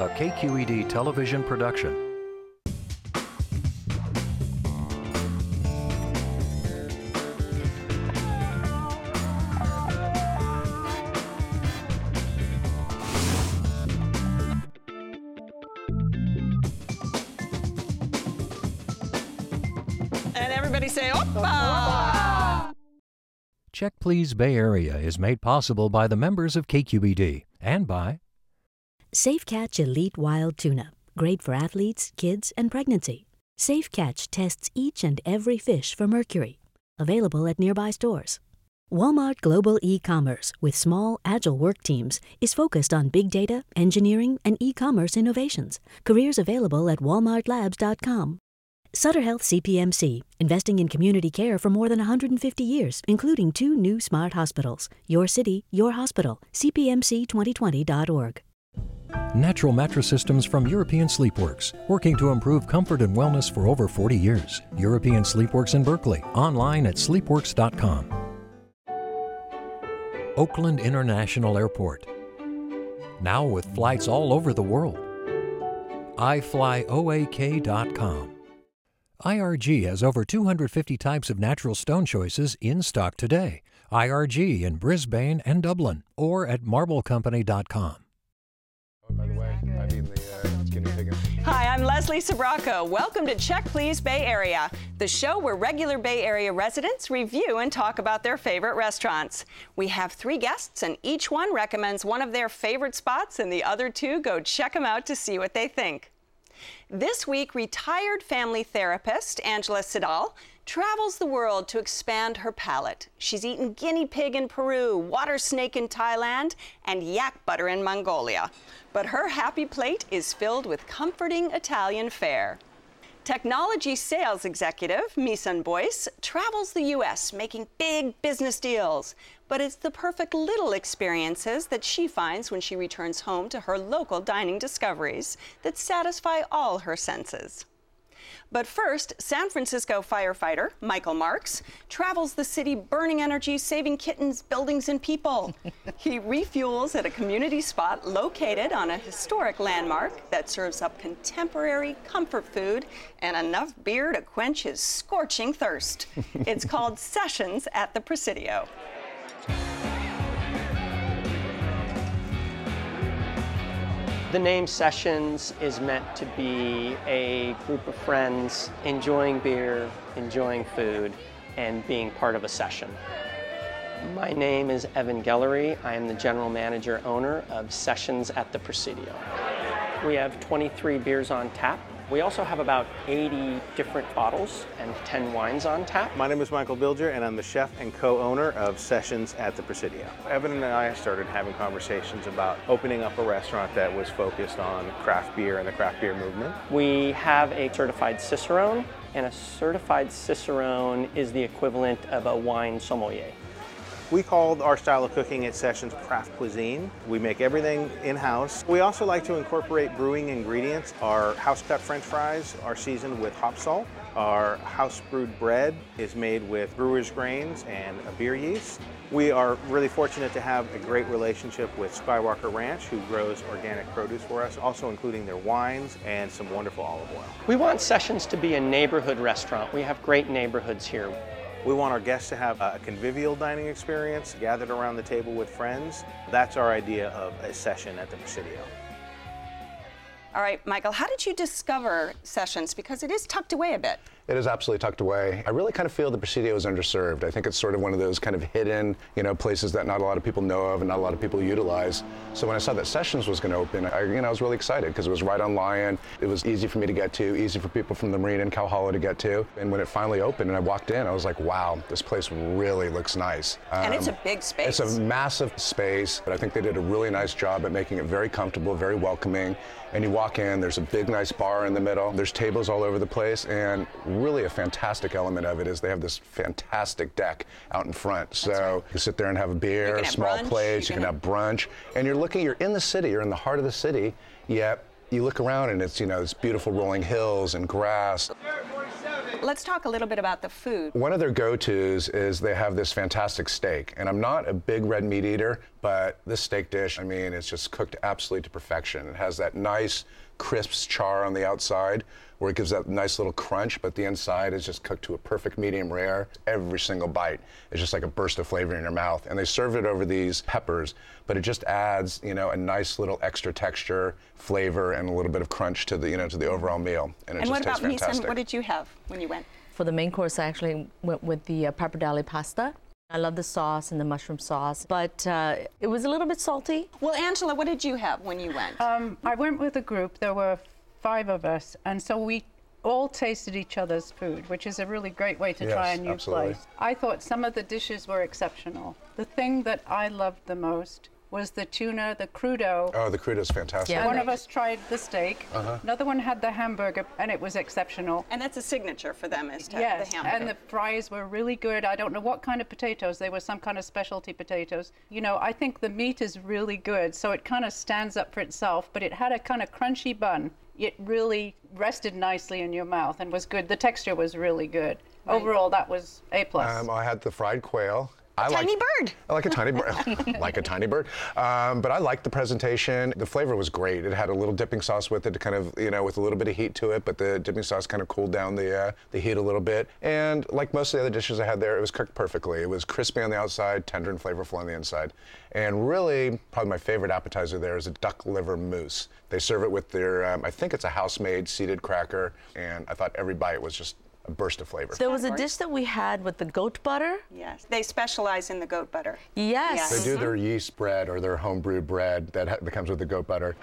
a KQED television production. And everybody say, Oppa! Check Please Bay Area is made possible by the members of KQED and by Safe Catch Elite Wild Tuna. Great for athletes, kids, and pregnancy. Safe Catch tests each and every fish for mercury. Available at nearby stores. Walmart Global E-commerce with small, agile work teams is focused on big data, engineering, and e-commerce innovations. Careers available at walmartlabs.com. Sutter Health CPMC, investing in community care for more than 150 years, including two new smart hospitals. Your city, your hospital. CPMC2020.org. Natural Mattress Systems from European Sleepworks, working to improve comfort and wellness for over 40 years. European Sleepworks in Berkeley, online at sleepworks.com. Oakland International Airport. Now with flights all over the world. iFlyOAK.com. IRG has over 250 types of natural stone choices in stock today. IRG in Brisbane and Dublin or at marblecompany.com. By the way, I mean the uh, pig. Hi, I'm Leslie Sbrocco. Welcome to Check Please Bay Area, the show where regular Bay Area residents review and talk about their favorite restaurants. We have three guests, and each one recommends one of their favorite spots, and the other two go check them out to see what they think. This week, retired family therapist Angela Sidal travels the world to expand her palate. She's eaten guinea pig in Peru, water snake in Thailand, and yak butter in Mongolia. But her happy plate is filled with comforting Italian fare. Technology sales executive Misan Boyce travels the U.S. making big business deals, but it's the perfect little experiences that she finds when she returns home to her local dining discoveries that satisfy all her senses. But first, San Francisco firefighter Michael Marks travels the city burning energy, saving kittens, buildings, and people. he refuels at a community spot located on a historic landmark that serves up contemporary comfort food and enough beer to quench his scorching thirst. it's called Sessions at the Presidio. The name Sessions is meant to be a group of friends enjoying beer, enjoying food, and being part of a session. My name is Evan Gellery. I am the general manager owner of Sessions at the Presidio. We have 23 beers on tap. We also have about 80 different bottles and 10 wines on tap. My name is Michael Bilger, and I'm the chef and co-owner of Sessions at the Presidio. Evan and I started having conversations about opening up a restaurant that was focused on craft beer and the craft beer movement. We have a certified Cicerone, and a certified Cicerone is the equivalent of a wine sommelier. We call our style of cooking at Sessions craft cuisine. We make everything in-house. We also like to incorporate brewing ingredients. Our house-cut french fries are seasoned with hop salt. Our house-brewed bread is made with brewer's grains and a beer yeast. We are really fortunate to have a great relationship with Skywalker Ranch, who grows organic produce for us, also including their wines and some wonderful olive oil. We want Sessions to be a neighborhood restaurant. We have great neighborhoods here. We want our guests to have a convivial dining experience, gathered around the table with friends. That's our idea of a session at the Presidio. All right, Michael, how did you discover Sessions? Because it is tucked away a bit. It is absolutely tucked away. I really kind of feel the Presidio is underserved. I think it's sort of one of those kind of hidden, you know, places that not a lot of people know of and not a lot of people utilize. So when I saw that Sessions was going to open, I, you know, I was really excited because it was right on Lyon. It was easy for me to get to, easy for people from the Marine and Cow Hollow to get to. And when it finally opened and I walked in, I was like, wow, this place really looks nice. and it's a Um, big space. It's a massive space, but I think they did a really nice job at making it very comfortable, very welcoming. And you walk in, there's a big, nice bar in the middle. There's tables all over the place, and really a fantastic element of it is they have this fantastic deck out in front. so you sit there and have a beer, have small brunch, plates, you can can have brunch, and you're looking, you're in the city, you're in the heart of the city, yet you look around and it's, you know, it's beautiful rolling hills and grass. Let's talk a little bit about the food. One of their go-tos is they have this fantastic steak, and I'm not a big red meat eater, But this steak dish, I mean, it's just cooked absolutely to perfection. It has that nice, crisp char on the outside where it gives that nice little crunch, but the inside is just cooked to a perfect medium rare. Every single bite is just like a burst of flavor in your mouth. And they serve it over these peppers, but it just adds, you know, a nice little extra texture, flavor, and a little bit of crunch to the, you know, to the overall meal. And it And just what tastes about Misan? fantastic. What did you have when you went? For the main course, I actually went with the uh, pappardelle pasta. I love the sauce and the mushroom sauce, but uh, it was a little bit salty. Well, Angela, what did you have when you went? Um, I went with a group. There were five of us, and so we all tasted each other's food, which is a really great way to try a new absolutely. place. I thought some of the dishes were exceptional. The thing that I loved the most was the tuna, the crudo. Oh, the crudo is fantastic. Yeah. One of us tried the steak. Uh-huh. Another one had the hamburger, and it was exceptional. and that's a signature for them, is to have Yes, the hamburger. and the fries were really good. I don't know what kind of potatoes. They were some kind of specialty potatoes. You know, I think the meat is really good, so it kind of stands up for itself, but it had a kind of crunchy bun. It really rested nicely in your mouth and was good. The texture was really good. Overall, that was A plus. Um, I had the fried quail. I tiny like, bird. I like a tiny bird, like a tiny bird. Um, but I liked the presentation. The flavor was great. It had a little dipping sauce with it, to kind of you know, with a little bit of heat to it. But the dipping sauce kind of cooled down the uh, the heat a little bit. And like most of the other dishes I had there, it was cooked perfectly. It was crispy on the outside, tender and flavorful on the inside. And really, probably my favorite appetizer there is a duck liver mousse. They serve it with their, um, I think it's a house-made seeded cracker. And I thought every bite was just a burst of flavor. There was a dish that we had with the goat butter. yes, they specialize in the goat butter. Yes. They do their mm-hmm. yeast bread or their homebrew bread that, ha- that comes with the goat butter.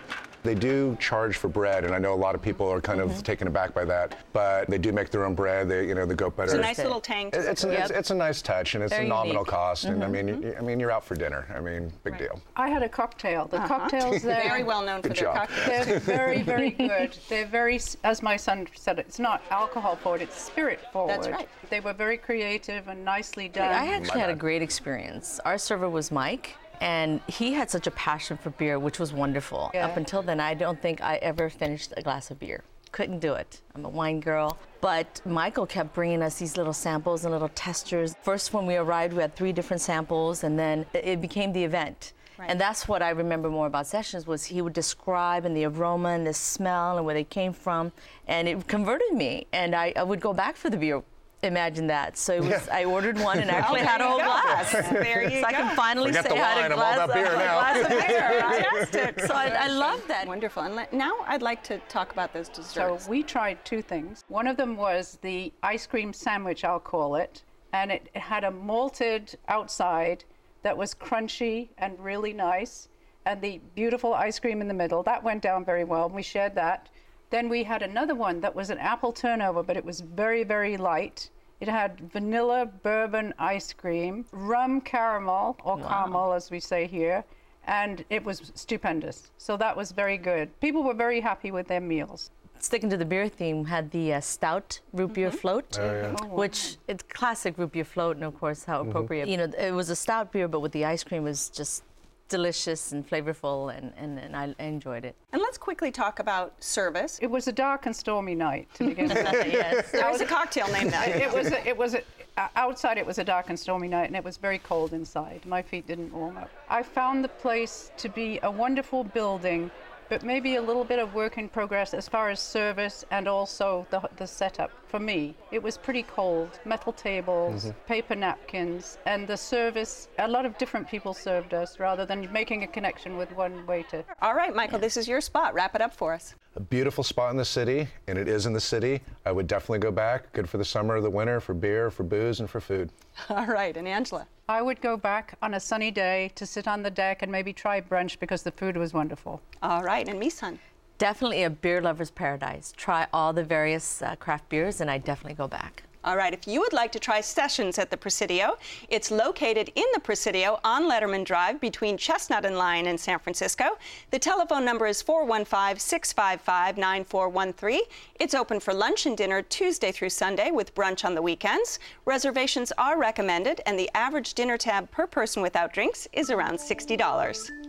They do charge for bread, and I know a lot of people are kind of mm-hmm. taken aback by that. But they do make their own bread. They, you know, the goat butter. It's a nice it. little tang. to It- it's, the a, food. it's, it's a nice touch, and it's Very a nominal unique. cost. And I mm-hmm. mean, you, I mean, you're out for dinner. I mean, big deal. I had a cocktail. The uh-huh. cocktails there. Very well known for Good their job. cocktails. They're very, very good. They're very, s- as my son said, it's not alcohol forward, it's spirit forward. That's right. They were very creative and nicely done. I actually had a great experience. Our server was Mike, and he had such a passion for beer, which was wonderful. Yeah. Up until then, I don't think I ever finished a glass of beer. Couldn't do it. I'm a wine girl. But Michael kept bringing us these little samples and little testers. First, when we arrived, we had three different samples, and then it- it became the event. And that's what I remember more about sessions was he would describe and the aroma and the smell and where they came from, and it converted me. And I, I would go back for the beer. Imagine that. So it was, I ordered one and oh, actually had a whole go. glass. There you so I can finally Forget say the I had wine, a I'm all glass, about beer a now. glass of beer. right? Fantastic. So I, I love that. Wonderful. And let, now I'd like to talk about those desserts. So we tried two things. One of them was the ice cream sandwich, I'll call it, and it, it had a malted outside that was crunchy and really nice, and the beautiful ice cream in the middle. That went down very well, and we shared that. Then we had another one that was an apple turnover, but it was very, very light. It had vanilla bourbon ice cream, rum caramel, or caramel as we say here, and it was stupendous. So that was very good. People were very happy with their meals. Sticking to the beer theme, had the uh, stout root beer Mm-hmm. float, Oh, which it's classic root beer float, and of course how appropriate. You know, it was a stout beer, but with the ice cream it was just delicious and flavorful, and, and, and I enjoyed it. and let's quickly talk about service. It was a dark and stormy night to begin with. yes. There was a cocktail named that. it was a, it was a, uh, outside it was a dark and stormy night and it was very cold inside my feet didn't warm up i found the place to be a wonderful building but maybe a little bit of work in progress as far as service and also the, the setup for me it was pretty cold metal tables mm-hmm. paper napkins and the service a lot of different people served us rather than making a connection with one waiter All right, Michael, this is your spot. Wrap it up for us. A beautiful spot in the city, and it is in the city. I would definitely go back. Good for the summer or the winter, for beer, for booze, and for food. All right, and Angela. I would go back on a sunny day to sit on the deck and maybe try brunch because the food was wonderful. All right, and Misan. Definitely a beer lover's paradise. Try all the various uh, craft beers, and I definitely go back. All right, if you would like to try sessions at the Presidio, it's located in the Presidio on Letterman Drive between Chestnut and Lyon in San Francisco. The telephone number is 415 655 9413. It's open for lunch and dinner Tuesday through Sunday with brunch on the weekends. Reservations are recommended, and the average dinner tab per person without drinks is around $60.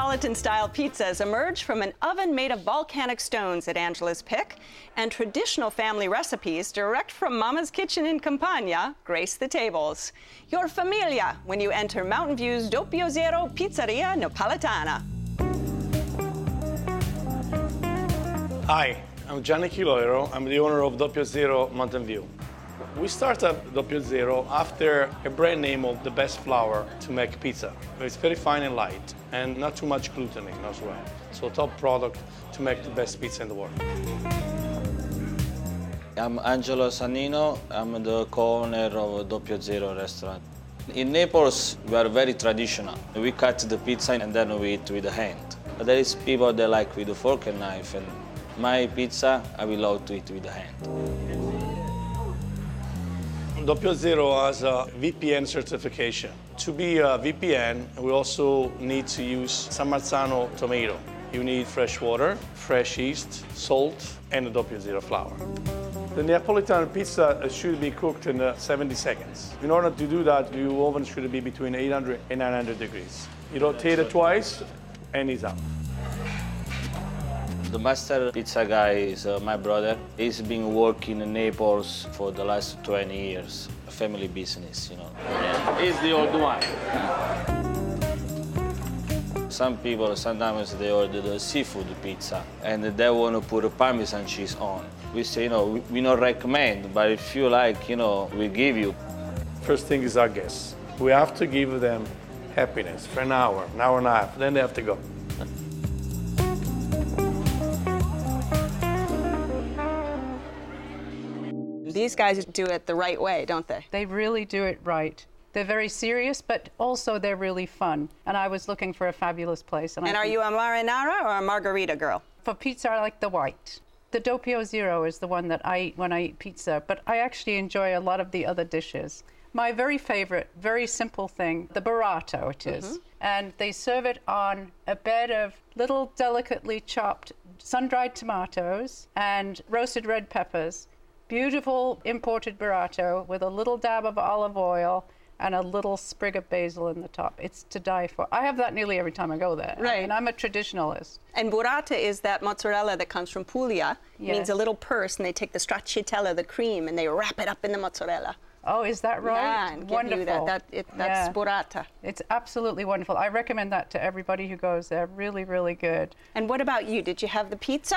Neapolitan style pizzas emerge from an oven made of volcanic stones at Angela's Pick, and traditional family recipes direct from Mama's kitchen in Campania grace the tables. Your familia when you enter Mountain View's Doppio Zero Pizzeria Napoletana. Hi, I'm Gianni Chiloiro. I'm the owner of Doppio Zero Mountain View. We started Doppio Zero after a brand name of the best flour to make pizza. It's very fine and light and not too much gluten in as well. So top product to make the best pizza in the world. I'm Angelo Sannino. I'm the co-owner of Doppio Zero restaurant. In Naples, we are very traditional. We cut the pizza and then we eat with the hand. But there is people that like with a fork and knife, and my pizza, I will love to eat with the hand. Doppio Zero has a VPN certification. To be a VPN, we also need to use San Marzano tomato. You need fresh water, fresh yeast, salt, and a Doppio Zero flour. The Neapolitan pizza should be cooked in uh, 70 seconds. In order to do that, your oven should be between 800 and 900 degrees. You rotate it twice, and it's out. The master pizza guy is uh, my brother. He's been working in Naples for the last 20 years, a family business, you know. He's the old one. Some people sometimes they order the seafood pizza and they want to put a parmesan cheese on. We say, you know, we, we don't recommend, but if you like, you know, we give you. First thing is our guests. We have to give them happiness for an hour, an hour and a half. Then they have to go. These guys do it the right way, don't they? They really do it right. They're very serious, but also they're really fun. And I was looking for a fabulous place. And I are you a marinara or a margherita girl? For pizza, I like the white. The Doppio Zero is the one that I eat when I eat pizza, but I actually enjoy a lot of the other dishes. My very favorite, very simple thing, the burrata it is. Mm-hmm. And they serve it on a bed of little delicately chopped sun-dried tomatoes and roasted red peppers. Beautiful imported burrata with a little dab of olive oil and a little sprig of basil in the top. It's to die for. I have that nearly every time I go there. I Right. mean, I'm a traditionalist. And burrata is that mozzarella that comes from Puglia. It means a little purse, and they take the stracciatella, the cream, and they wrap it up in the mozzarella. Oh, is that right? Yeah, and give wonderful. you that. that it, that's Yeah. burrata. It's absolutely wonderful. I recommend that to everybody who goes there. Really, really good. And what about you? Did you have the pizza?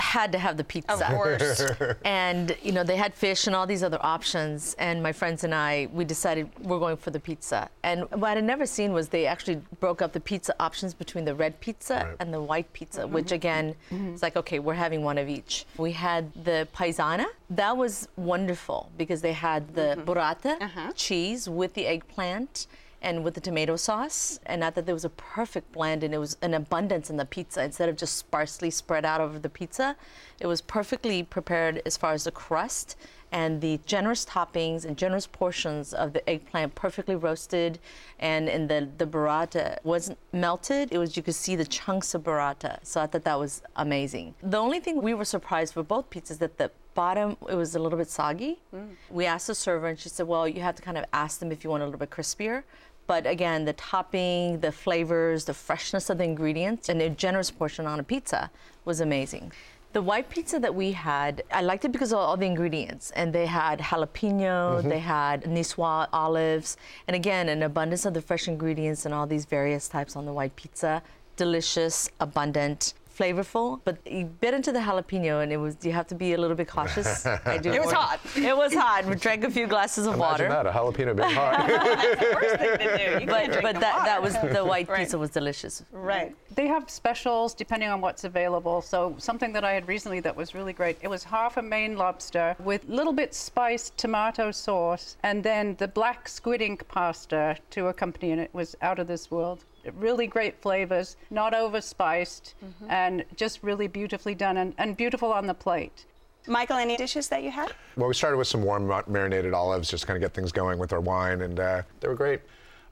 Had to have the pizza. Of course. and you know they had fish and all these other options. And my friends and i we decided we're going for the pizza. And what i'd never seen was they actually broke up the pizza options between the red pizza and the white pizza mm-hmm. which again mm-hmm. it's like okay we're having one of each. We had the paisana. That was wonderful because they had the mm-hmm. burrata uh-huh. cheese with the eggplant and with the tomato sauce. And I thought there was a perfect blend and it was an abundance in the pizza. Instead of just sparsely spread out over the pizza. It was perfectly prepared as far as the crust and the generous toppings and generous portions of the eggplant perfectly roasted and in the the burrata wasn't melted. It was you could see the chunks of burrata. So i thought that was amazing. The only thing we were surprised for both pizzas that the bottom it was a little bit soggy. Mm. We asked the server and she said well you have to kind of ask them if you want a little bit crispier but again, the topping, the flavors, the freshness of the ingredients, and a generous portion on a pizza was amazing. The white pizza that we had, I liked it because of all the ingredients. And they had jalapeno, mm-hmm. they had niçoise olives, and again, an abundance of the fresh ingredients and all these various types on the white pizza. Delicious, abundant, flavorful, but you bit into the jalapeno and it was you have to be a little bit cautious. I do It was hot. It was hot. We drank a few glasses of water. Imagine that, a jalapeno being hot. That's the worst thing to do. You But, drink but the that, that was the white Right. pizza was delicious. Right. They have specials depending on what's available. So something that I had recently that was really great. It was half a Maine lobster with little bit spiced tomato sauce, and then the black squid ink pasta to accompany it. It was out of this world. Really great flavors, not over spiced, and just really beautifully done and, and beautiful on the plate. Michael, any dishes that you had? Well, we started with some warm marinated olives, just kind of get things going with our wine, and uh, they were great.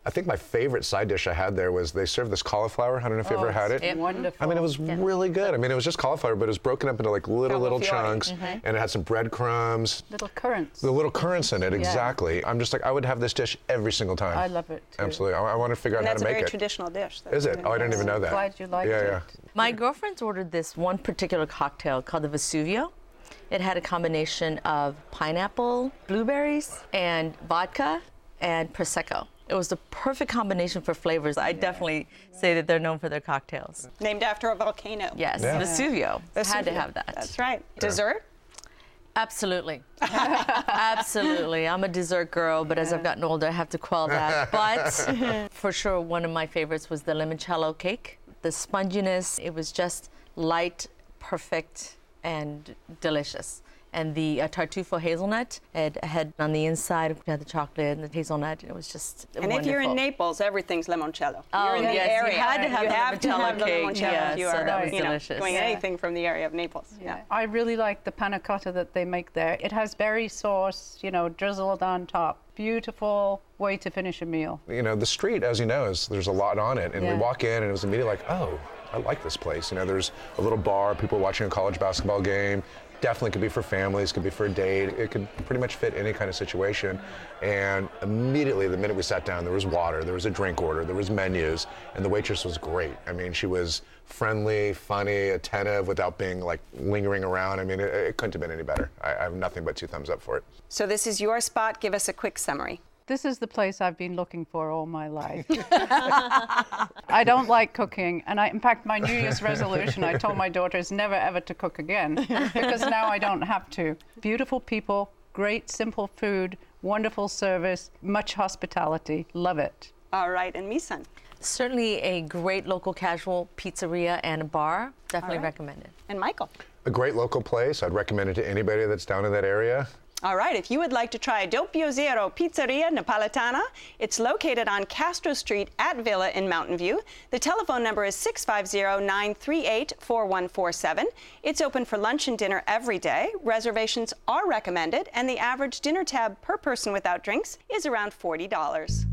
I think my favorite side dish I had there was they served this cauliflower. I don't know if you Oh, ever had it's it. wonderful. I mean, it was really good. I mean, it was just cauliflower, but it was broken up into like little, little chunks, Mm-hmm. and it had some breadcrumbs, Little currants. the little currants in it. Exactly. I'm just like, I would have this dish every single time. I love it too. Absolutely. I, I want to figure out And that's how a to very make it. That's a very traditional dish. Is it? Oh, I didn't even know that. Glad you liked yeah, it. yeah. My girlfriends ordered this one particular cocktail called the Vesuvio. It had a combination of pineapple, blueberries, and vodka and prosecco. It was the perfect combination for flavors. I definitely say that they're known for their cocktails. Named after a volcano. Yes, Yeah. Vesuvio. Had to have that. That's right. Dessert? Absolutely. Absolutely. I'm a dessert girl, but as I've gotten older, I have to quell that. But for sure, one of my favorites was the limoncello cake. The sponginess, it was just light, perfect, and delicious. And the uh, tartufo hazelnut, it had on the inside, it had the chocolate and the hazelnut. And It was just And if you're in. Naples, everything's limoncello. Oh, you're in the yes, you had to have you have to limoncello have the limoncello yeah, if you so are that was you know, delicious. doing Yeah. anything from the area of Naples. Yeah. I really like the panna cotta that they make there. It has berry sauce, you know, drizzled on top. Beautiful way to finish a meal. You know, the street, as you know, is there's a lot on it, and Yeah. we walk in, and it was immediately like, oh, I like this place. You know, there's a little bar, people watching a college basketball game. Definitely could be for families, could be for a date. It could pretty much fit any kind of situation. And immediately, the minute we sat down, there was water, there was a drink order, there was menus, and the waitress was great. I mean, she was friendly, funny, attentive, without being like lingering around. I mean, it, it couldn't have been any better. I, I have nothing but two thumbs up for it. So this is your spot. Give us a quick summary. This is the place I've been looking for all my life. I don't like cooking, and I, in fact, my New Year's resolution, I told my daughters never ever to cook again because now I don't have to. Beautiful people, great simple food, wonderful service, much hospitality. Love it. All right, and Misan. Certainly a great local casual pizzeria and a bar. Definitely right. recommended. And Michael. A great local place. I'd recommend it to anybody that's down in that area. All right, if you would like to try Doppio Zero Pizzeria Napoletana, it's located on Castro Street at Villa in Mountain View. The telephone number is 650-938-4147. It's open for lunch and dinner every day. Reservations are recommended, and the average dinner tab per person without drinks is around $40.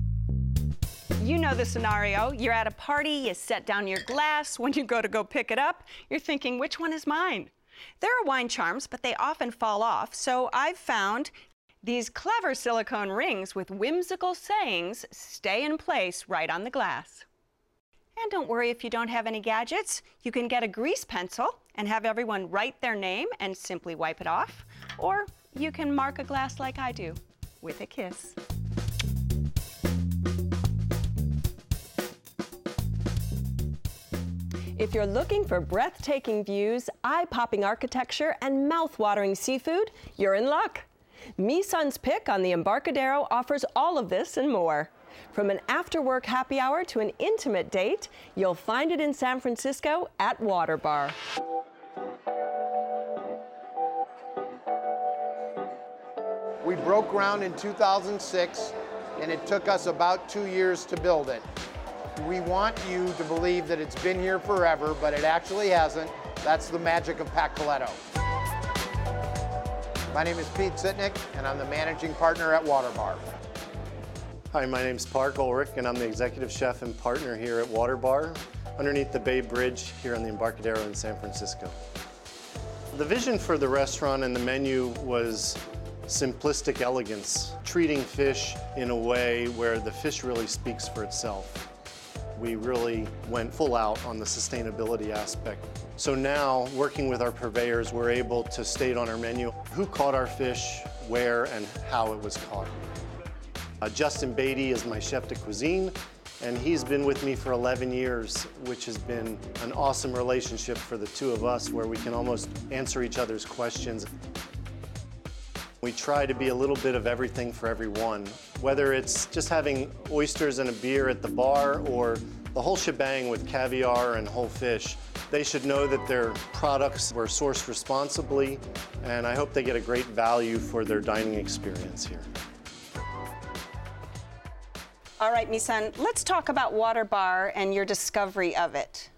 You know the scenario. You're at a party, you set down your glass. When you go to go pick it up, you're thinking, which one is mine? There are wine charms, but they often fall off. So I've found these clever silicone rings with whimsical sayings stay in place right on the glass. And don't worry if you don't have any gadgets. You can get a grease pencil and have everyone write their name and simply wipe it off. Or you can mark a glass like I do with a kiss. If you're looking for breathtaking views, eye popping architecture, and mouth watering seafood, you're in luck. Misan's Pick on the Embarcadero offers all of this and more. From an after work happy hour to an intimate date, you'll find it in San Francisco at Water Bar. We broke ground in 2006, and it took us about two years to build it. We want you to believe that it's been here forever, but it actually hasn't. That's the magic of Pat Kuleto. My name is Pete Sittnick, and I'm the managing partner at Waterbar. Hi, my name's Parke Ulrich, and I'm the executive chef and partner here at Waterbar underneath the Bay Bridge here on the Embarcadero in San Francisco. The vision for the restaurant and the menu was simplistic elegance, treating fish in a way where the fish really speaks for itself. We really went full out on the sustainability aspect. So now, working with our purveyors, we're able to state on our menu who caught our fish, where, and how it was caught. Uh, Justin Beatty is my chef de cuisine, and he's been with me for 11 years, which has been an awesome relationship for the two of us where we can almost answer each other's questions. We try to be a little bit of everything for everyone, whether it's just having oysters and a beer at the bar or the whole shebang with caviar and whole fish. They should know that their products were sourced responsibly, and I hope they get a great value for their dining experience here. All right, Misan, let's talk about Water Bar and your discovery of it.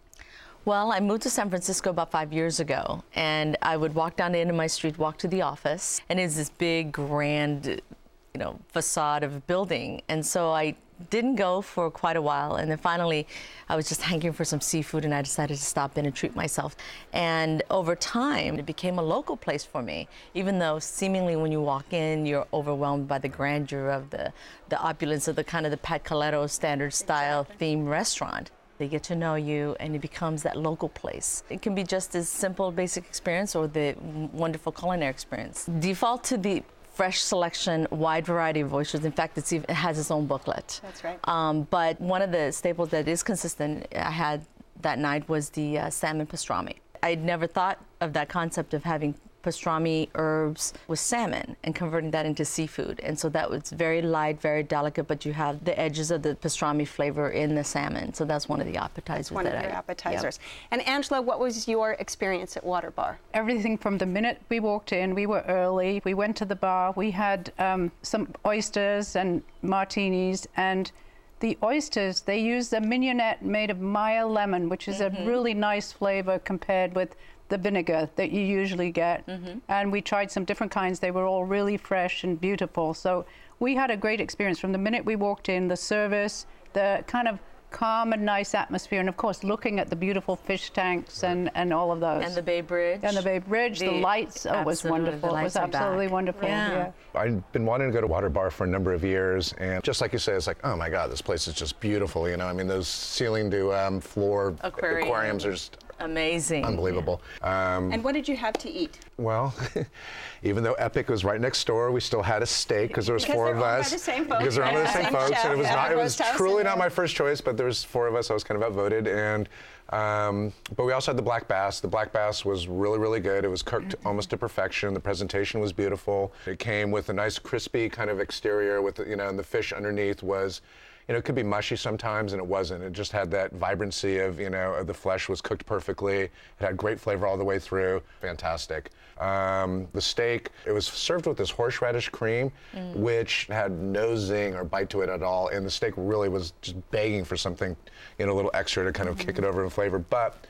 Well, I moved to San Francisco about five years ago, and I would walk down the end of my street, walk to the office, and it's this big, grand, you know, facade of a building. And so I didn't go for quite a while. And then finally, I was just hankering for some seafood and I decided to stop in and treat myself. And over time, it became a local place for me, even though seemingly when you walk in, you're overwhelmed by the grandeur of the, the opulence of the kind of the Pat Kuleto standard style exactly. theme restaurant. They get to know you and it becomes that local place. It can be just as simple, basic experience or the wonderful culinary experience. Default to the fresh selection, wide variety of oysters. In fact, it has its own booklet. That's right. Um, but one of the staples that is consistent I had that night was the uh, salmon pastrami. I'd never thought of that concept of having pastrami herbs with salmon and converting that into seafood. And so that was very light, very delicate, but you have the edges of the pastrami flavor in the salmon. So that's one of the appetizers. That's one of your I, appetizers. Yep. And Angela, what was your experience at Water Bar? Everything from the minute we walked in, we were early. We went to the bar. We had um, some oysters and martinis and the oysters, they use a mignonette made of Meyer lemon, which is mm-hmm. a really nice flavor compared with the vinegar that you usually get. Mm-hmm. And we tried some different kinds. They were all really fresh and beautiful. So we had a great experience from the minute we walked in, the service, the kind of calm and nice atmosphere, and of course, looking at the beautiful fish tanks and, and all of those. And the Bay Bridge. And the Bay Bridge, the, the lights. Oh, it was wonderful. It was absolutely wonderful. Yeah. yeah. I've been wanting to go to Water Bar for a number of years, and just like you say, it's like, oh my God, this place is just beautiful. You know, I mean, those ceiling to um, floor Aquarium. aquariums are just Amazing. Unbelievable. Um, and what did you have to eat? Well, even though Epic was right next door, we still had a steak because there was because four of us. The same folks, because they're all the same, folks, chef, and it was not. It was truly not my first choice, but there was four of us. I was kind of outvoted, and um, but we also had the black bass. The black bass was really, really good. It was cooked mm-hmm. almost to perfection. The presentation was beautiful. It came with a nice crispy kind of exterior with, you know, and the fish underneath was you know, it could be mushy sometimes, and it wasn't. It just had that vibrancy of, you know, the flesh was cooked perfectly. It had great flavor all the way through. Fantastic. Um, the steak, it was served with this horseradish cream, mm. which had no zing or bite to it at all, and the steak really was just begging for something, you know, a little extra to kind of mm-hmm. kick it over in flavor. But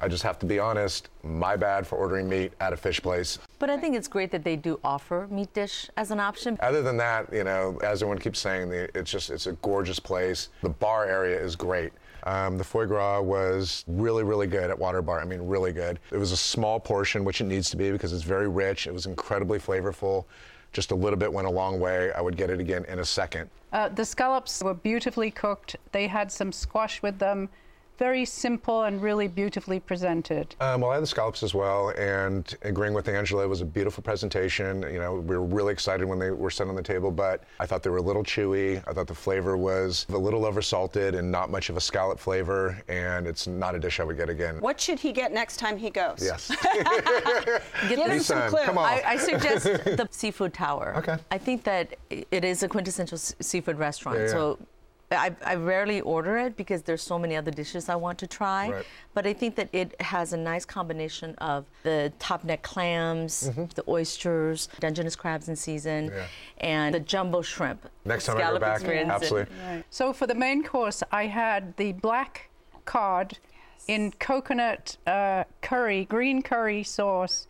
I just have to be honest, my bad for ordering meat at a fish place. But I think it's great that they do offer meat dish as an option. Other than that, you know, as everyone keeps saying, it's just it's a gorgeous place. The bar area is great. Um, the foie gras was really, really good at Water Bar. I mean, really good. It was a small portion, which it needs to be because it's very rich. It was incredibly flavorful. Just a little bit went a long way. I would get it again in a second. Uh, the scallops were beautifully cooked. They had some squash with them very simple and really beautifully presented. Um, well, I had the scallops as well, and agreeing with Angela, it was a beautiful presentation. You know, we were really excited when they were set on the table, but I thought they were a little chewy. I thought the flavor was a little oversalted and not much of a scallop flavor, and it's not a dish I would get again. What should he get next time he goes? Yes. Give him some clues. Come on. I, I suggest the Seafood Tower. Okay. I think that it is a quintessential seafood restaurant, yeah, yeah. so I, I, rarely order it because there's so many other dishes I want to try. Right. But I think that it has a nice combination of the top neck clams, mm-hmm. the oysters, Dungeness crabs in season, yeah. and the jumbo shrimp. Next time I go back, absolutely. Right. So for the main course, I had the black cod yes. in coconut uh, curry, green curry sauce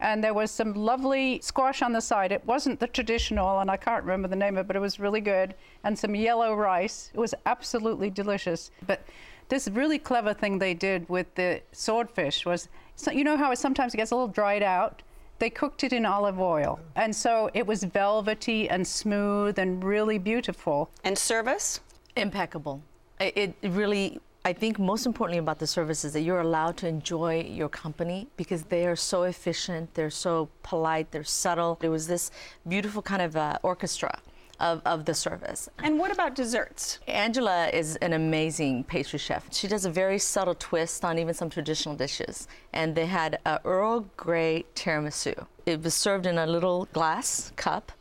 and there was some lovely squash on the side. It wasn't the traditional, and I can't remember the name of it, but it was really good, and some yellow rice. It was absolutely delicious. But this really clever thing they did with the swordfish was, so you know how it sometimes gets a little dried out? They cooked it in olive oil, and so it was velvety and smooth and really beautiful. And service? Impeccable. It really I think most importantly about the service is that you're allowed to enjoy your company because they are so efficient, they're so polite, they're subtle. It was this beautiful kind of uh, orchestra. Of, of the service. And what about desserts? Angela is an amazing pastry chef. She does a very subtle twist on even some traditional dishes. And they had a Earl Grey tiramisu. It was served in a little glass cup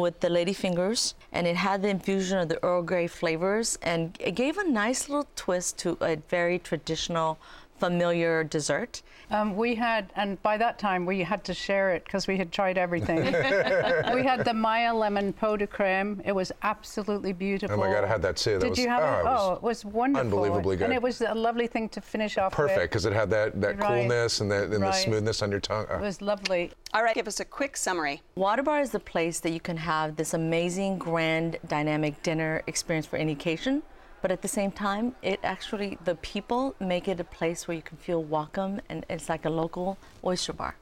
with the lady fingers, and it had the infusion of the Earl Grey flavors, and it gave a nice little twist to a very traditional familiar dessert? Um, we had, and by that time we had to share it because we had tried everything. we had the Meyer lemon pot de creme. It was absolutely beautiful. Oh my God, I had that too. That Did was, you have oh, it? it Oh, it was wonderful. unbelievably good. And it was a lovely thing to finish off Perfect, with. because it had that, that Right. coolness and, the, and the smoothness on your tongue. Oh. It was lovely. All right, give us a quick summary. Water Bar is the place that you can have this amazing, grand, dynamic dinner experience for any occasion. But at the same time, it actually, the people make it a place where you can feel welcome and it's like a local oyster bar.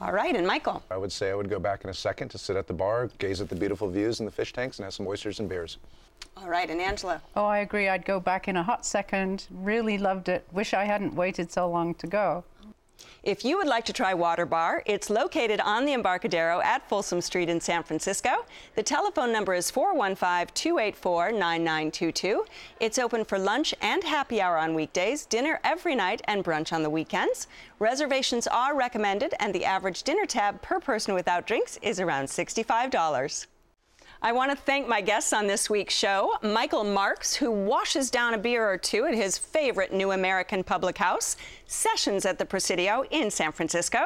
All right, and Michael. I would say I would go back in a second to sit at the bar, gaze at the beautiful views and the fish tanks, and have some oysters and beers. All right, and Angela. Oh, I agree. I'd go back in a hot second. Really loved it. Wish I hadn't waited so long to go. If you would like to try Water Bar, it's located on the Embarcadero at Folsom Street in San Francisco. The telephone number is 415 284 9922. It's open for lunch and happy hour on weekdays, dinner every night, and brunch on the weekends. Reservations are recommended, and the average dinner tab per person without drinks is around $65. I want to thank my guests on this week's show Michael Marks, who washes down a beer or two at his favorite New American public house, Sessions at the Presidio in San Francisco.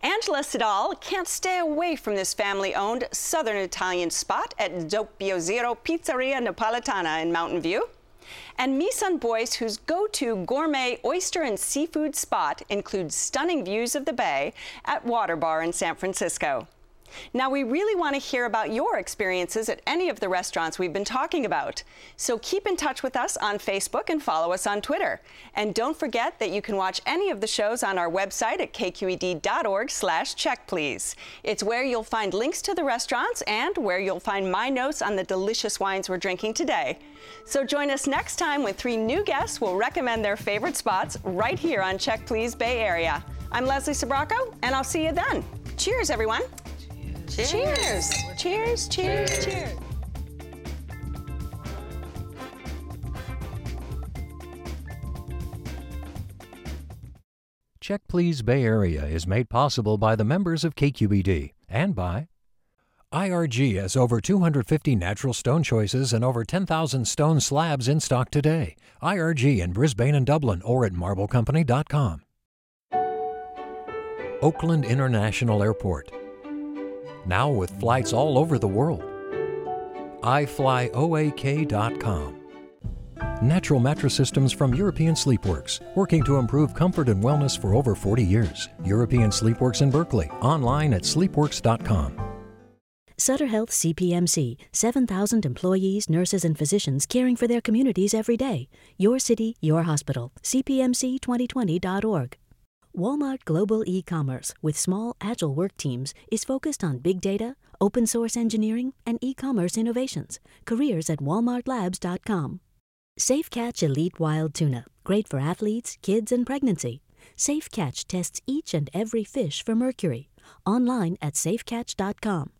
Angela Sidal can't stay away from this family owned Southern Italian spot at Doppio Zero Pizzeria Napoletana in Mountain View. And Misan Boyce, whose go to gourmet oyster and seafood spot includes stunning views of the bay at Water Bar in San Francisco. Now, we really want to hear about your experiences at any of the restaurants we've been talking about. So keep in touch with us on Facebook and follow us on Twitter. And don't forget that you can watch any of the shows on our website at kqed.org slash check please. It's where you'll find links to the restaurants and where you'll find my notes on the delicious wines we're drinking today. So join us next time when three new guests will recommend their favorite spots right here on Check Please Bay Area. I'm Leslie Sbrocco, and I'll see you then. Cheers, everyone. Cheers. Cheers, cheers, cheers. Check Please Bay Area is made possible by the members of KQED and by IRG has over 250 natural stone choices and over 10,000 stone slabs in stock today. IRG in Brisbane and Dublin or at marblecompany.com. Oakland International Airport. Now with flights all over the world. iFlyOAK.com. Natural mattress systems from European Sleepworks, working to improve comfort and wellness for over 40 years. European Sleepworks in Berkeley, online at sleepworks.com. Sutter Health CPMC, 7,000 employees, nurses, and physicians caring for their communities every day. Your city, your hospital. CPMC2020.org. Walmart Global E-commerce with small, agile work teams is focused on big data, open source engineering, and e-commerce innovations. Careers at walmartlabs.com. Safe Catch Elite Wild Tuna, great for athletes, kids, and pregnancy. Safe Catch tests each and every fish for mercury. Online at safecatch.com.